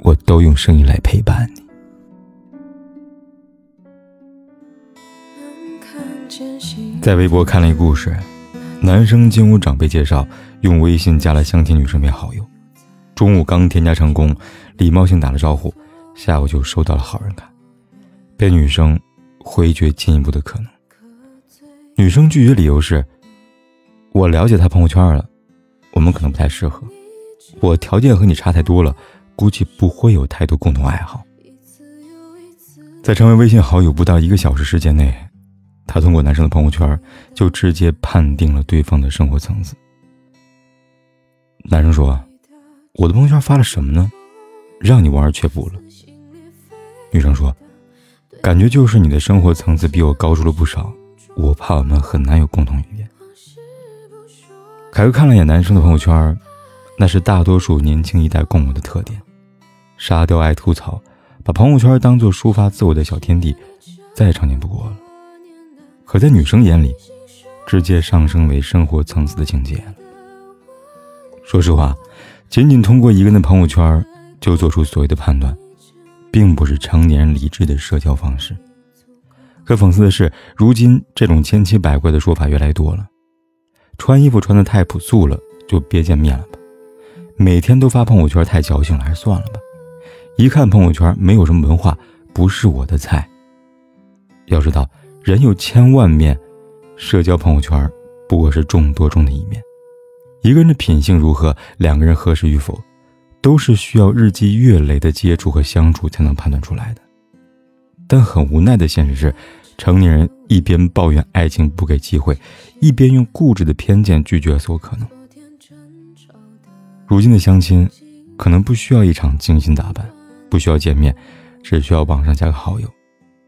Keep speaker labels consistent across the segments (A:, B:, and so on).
A: 我都用声音来陪伴你。在微博看了一个故事，男生经无长辈介绍，用微信加了相亲女生为好友。中午刚添加成功，礼貌性打了招呼，下午就收到了好人卡，被女生回绝进一步的可能。女生拒绝理由是：我了解他朋友圈了，我们可能不太适合，我条件和你差太多了，估计不会有太多共同爱好。在成为微信好友不到一个小时时间内。他通过男生的朋友圈，就直接判定了对方的生活层次。男生说：“我的朋友圈发了什么呢？让你望而却步了。”女生说：“感觉就是你的生活层次比我高出了不少，我怕我们很难有共同语言。”凯哥看了眼男生的朋友圈，那是大多数年轻一代共有的特点：沙雕、爱吐槽，把朋友圈当做抒发自我的小天地，再常见不过了。可在女生眼里，直接上升为生活层次的境界了。说实话，仅仅通过一个人的朋友圈就做出所谓的判断，并不是成年人理智的社交方式。可讽刺的是，如今这种千奇百怪的说法越来越多了。穿衣服穿的太朴素了，就别见面了吧；每天都发朋友圈太矫情了，还是算了吧；一看朋友圈没有什么文化，不是我的菜。要知道。人有千万面，社交朋友圈不过是众多中的一面。一个人的品性如何，两个人合适与否，都是需要日积月累的接触和相处才能判断出来的。但很无奈的现实是，成年人一边抱怨爱情不给机会，一边用固执的偏见拒绝所有可能。如今的相亲，可能不需要一场精心打扮，不需要见面，只需要网上加个好友。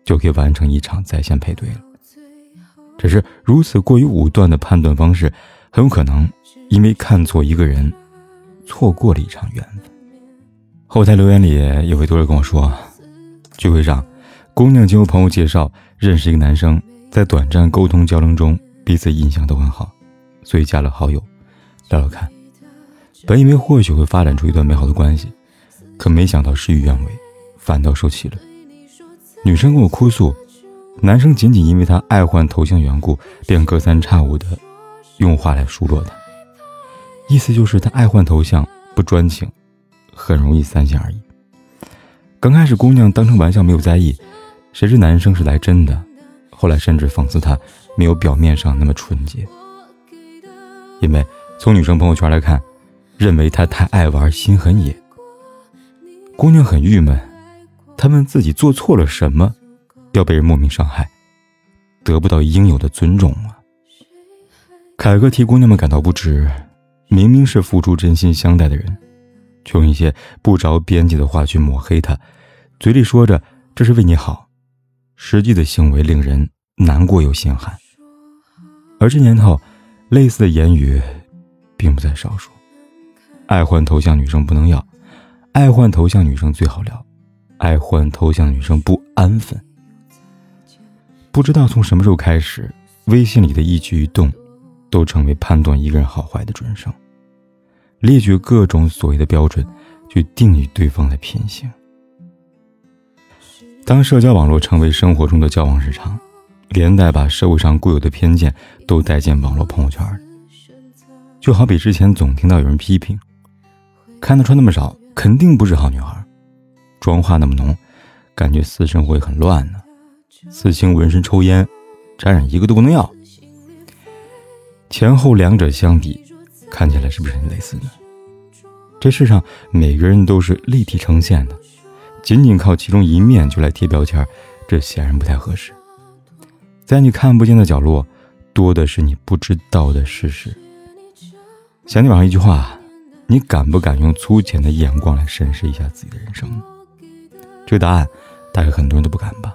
A: 就可以完成一场在线配对了。只是如此过于武断的判断方式，很有可能因为看错一个人，错过了一场缘分。后台留言里有位读者跟我说，聚会上，姑娘经由朋友介绍认识一个男生，在短暂沟通交流中，彼此印象都很好，所以加了好友，聊聊看。本以为或许会发展出一段美好的关系，可没想到事与愿违，反倒受气了。女生跟我哭诉，男生仅仅因为她爱换头像缘故，便隔三差五的用话来数落她，意思就是他爱换头像不专情，很容易三心二意。刚开始姑娘当成玩笑没有在意，谁知男生是来真的，后来甚至讽刺她没有表面上那么纯洁，因为从女生朋友圈来看，认为她太爱玩，心很野。姑娘很郁闷。她们自己做错了什么，要被人莫名伤害，得不到应有的尊重啊！凯哥替姑娘们感到不值，明明是付出真心相待的人，却用一些不着边际的话去抹黑她，嘴里说着这是为你好，实际的行为令人难过又心寒。而这年头，类似的言语并不在少数。爱换头像女生不能要，爱换头像女生最好聊。爱换头像女生不安分，不知道从什么时候开始，微信里的一举一动，都成为判断一个人好坏的准绳，列举各种所谓的标准，去定义对方的品性。当社交网络成为生活中的交往日常，连带把社会上固有的偏见都带进网络朋友圈就好比之前总听到有人批评，看她穿那么少，肯定不是好女孩。妆化那么浓，感觉私生活也很乱呢。刺青、纹身、抽烟，沾染一个都不能要。前后两者相比，看起来是不是很类似呢？这世上每个人都是立体呈现的，仅仅靠其中一面就来贴标签，这显然不太合适。在你看不见的角落，多的是你不知道的事实。想起网上一句话：你敢不敢用粗浅的眼光来审视一下自己的人生？这个答案，大概很多人都不敢吧。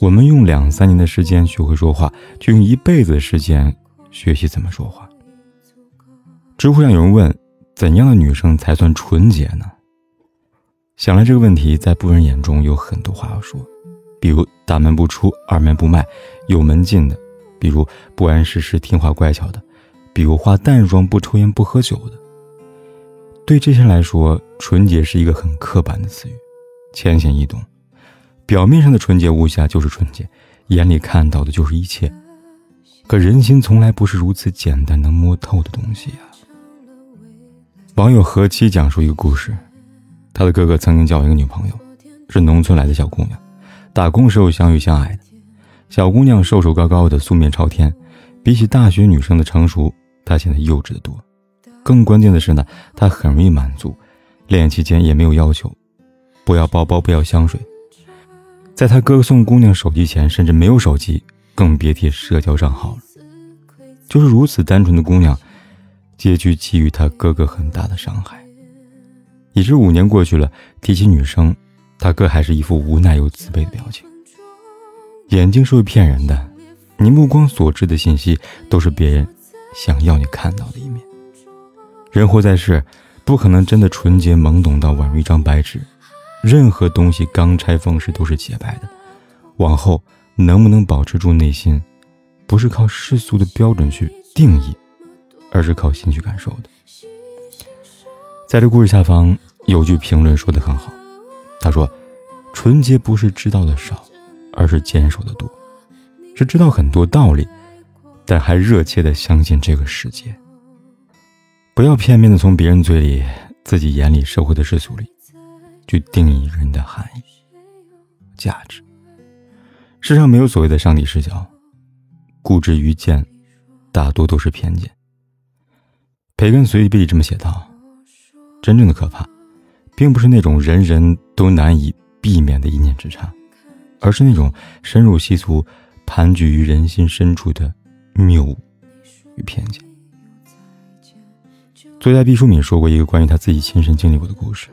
A: 我们用两三年的时间学会说话，就用一辈子的时间学习怎么说话。知乎上有人问：怎样的女生才算纯洁呢？想来这个问题，在部分人眼中有很多话要说，比如大门不出、二门不迈、有门禁的；比如不谙世事、听话乖巧的；比如化淡妆、不抽烟、不喝酒的。对这些人来说，纯洁是一个很刻板的词语，浅显易懂。表面上的纯洁无瑕就是纯洁，眼里看到的就是一切。可人心从来不是如此简单能摸透的东西呀。网友何七讲述一个故事，他的哥哥曾经交一个女朋友，是农村来的小姑娘，打工时候相遇相爱的。小姑娘瘦瘦高高的，素面朝天，比起大学女生的成熟，她显得幼稚的多。更关键的是呢，他很容易满足，恋爱期间也没有要求，不要包包，不要香水。在他哥哥送姑娘手机前，甚至没有手机，更别提社交账号了。就是如此单纯的姑娘，结局给予他哥哥很大的伤害。已是五年过去了，提起女生，他哥还是一副无奈又自卑的表情。眼睛是会骗人的，你目光所知的信息，都是别人想要你看到的一面。人活在世，不可能真的纯洁懵懂到宛如一张白纸。任何东西刚拆封时都是洁白的，往后能不能保持住内心，不是靠世俗的标准去定义，而是靠心去感受的。在这故事下方有句评论说的很好，他说：“纯洁不是知道的少，而是坚守的多，是知道很多道理，但还热切的相信这个世界。不要片面的从别人嘴里、自己眼里、社会的世俗里。”去定义人的含义、价值。世上没有所谓的上帝视角，固执愚见，大多都是偏见。培根随笔里这么写道：“真正的可怕，并不是那种人人都难以避免的一念之差，而是那种深入习俗、盘踞于人心深处的谬误与偏见。”作家毕淑敏说过一个关于他自己亲身经历过的故事。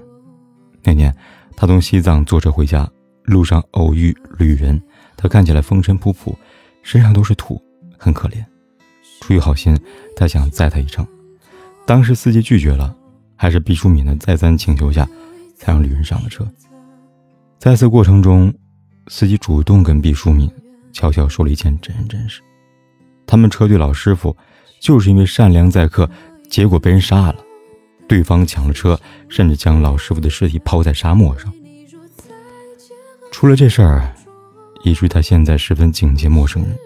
A: 那年，他从西藏坐车回家，路上偶遇旅人。他看起来风尘仆仆，身上都是土，很可怜。出于好心，他想载他一程。当时司机拒绝了，还是毕淑敏的再三请求下，才让旅人上了车。在此过程中，司机主动跟毕淑敏悄悄说了一件真人真事：他们车队老师傅就是因为善良载客，结果被人杀了。对方抢了车，甚至将老师傅的尸体抛在沙漠上。出了这事儿，以至于他现在十分警戒陌生人，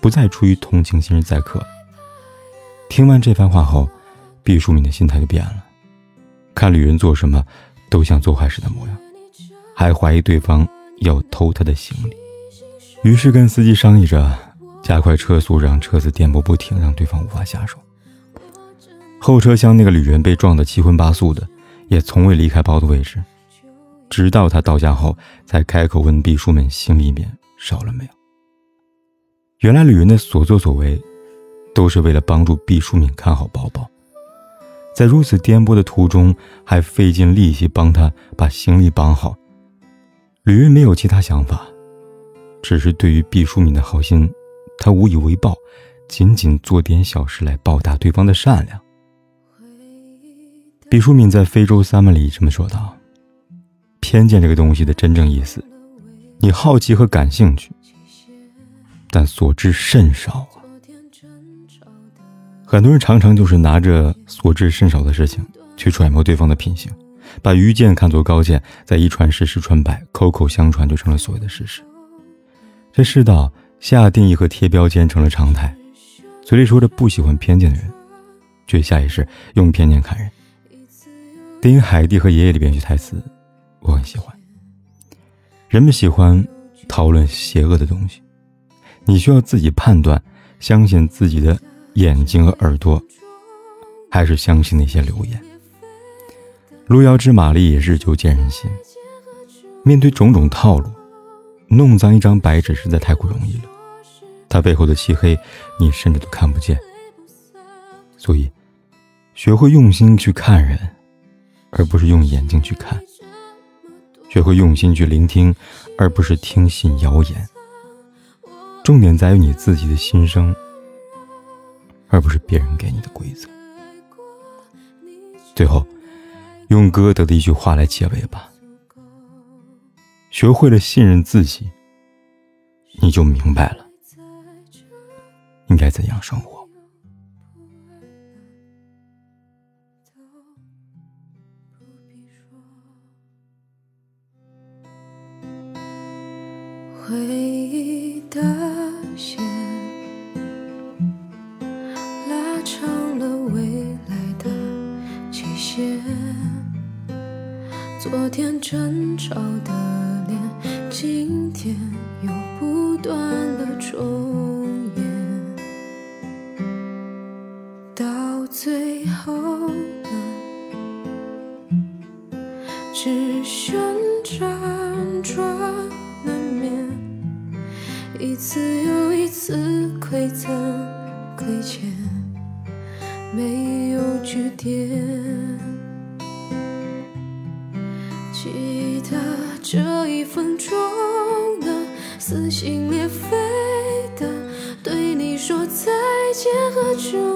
A: 不再出于同情心载客。听完这番话后，毕淑敏的心态就变了，看旅人做什么都像做坏事的模样，还怀疑对方要偷他的行李，于是跟司机商议着加快车速，让车子颠簸不停，让对方无法下手。后车厢那个旅人被撞得七荤八素的，也从未离开包的位置，直到他到家后才开口问毕淑敏行李里面少了没有。原来旅人的所作所为，都是为了帮助毕淑敏看好包包，在如此颠簸的途中还费尽力气帮他把行李绑好。旅人没有其他想法，只是对于毕淑敏的好心，他无以为报，仅仅做点小事来报答对方的善良。毕淑敏在《非洲三门》里这么说道：“偏见这个东西的真正意思，你好奇和感兴趣，但所知甚少啊。很多人常常就是拿着所知甚少的事情去揣摩对方的品行，把愚见看作高见，再一传十，十传百，口口相传就成了所谓的事实。这世道下定义和贴标签成了常态，嘴里说着不喜欢偏见的人，却下意识用偏见看人。”电影《海蒂和爷爷》里边一句台词，我很喜欢。人们喜欢讨论邪恶的东西，你需要自己判断，相信自己的眼睛和耳朵，还是相信那些流言。路遥知马力，日久见人心。面对种种套路，弄脏一张白纸实在太不容易了。它背后的漆黑，你甚至都看不见。所以，学会用心去看人。而不是用眼睛去看，学会用心去聆听，而不是听信谣言。重点在于你自己的心声，而不是别人给你的规则。最后，用歌德的一句话来结尾吧：学会了信任自己，你就明白了应该怎样生活。
B: 成了未来的期限，昨天争吵的脸，今天又不断的重演，到最后呢，只剩辗转。一次又一次亏赠，亏欠，没有句点。记得这一分钟的撕心裂肺的对你说再见和郑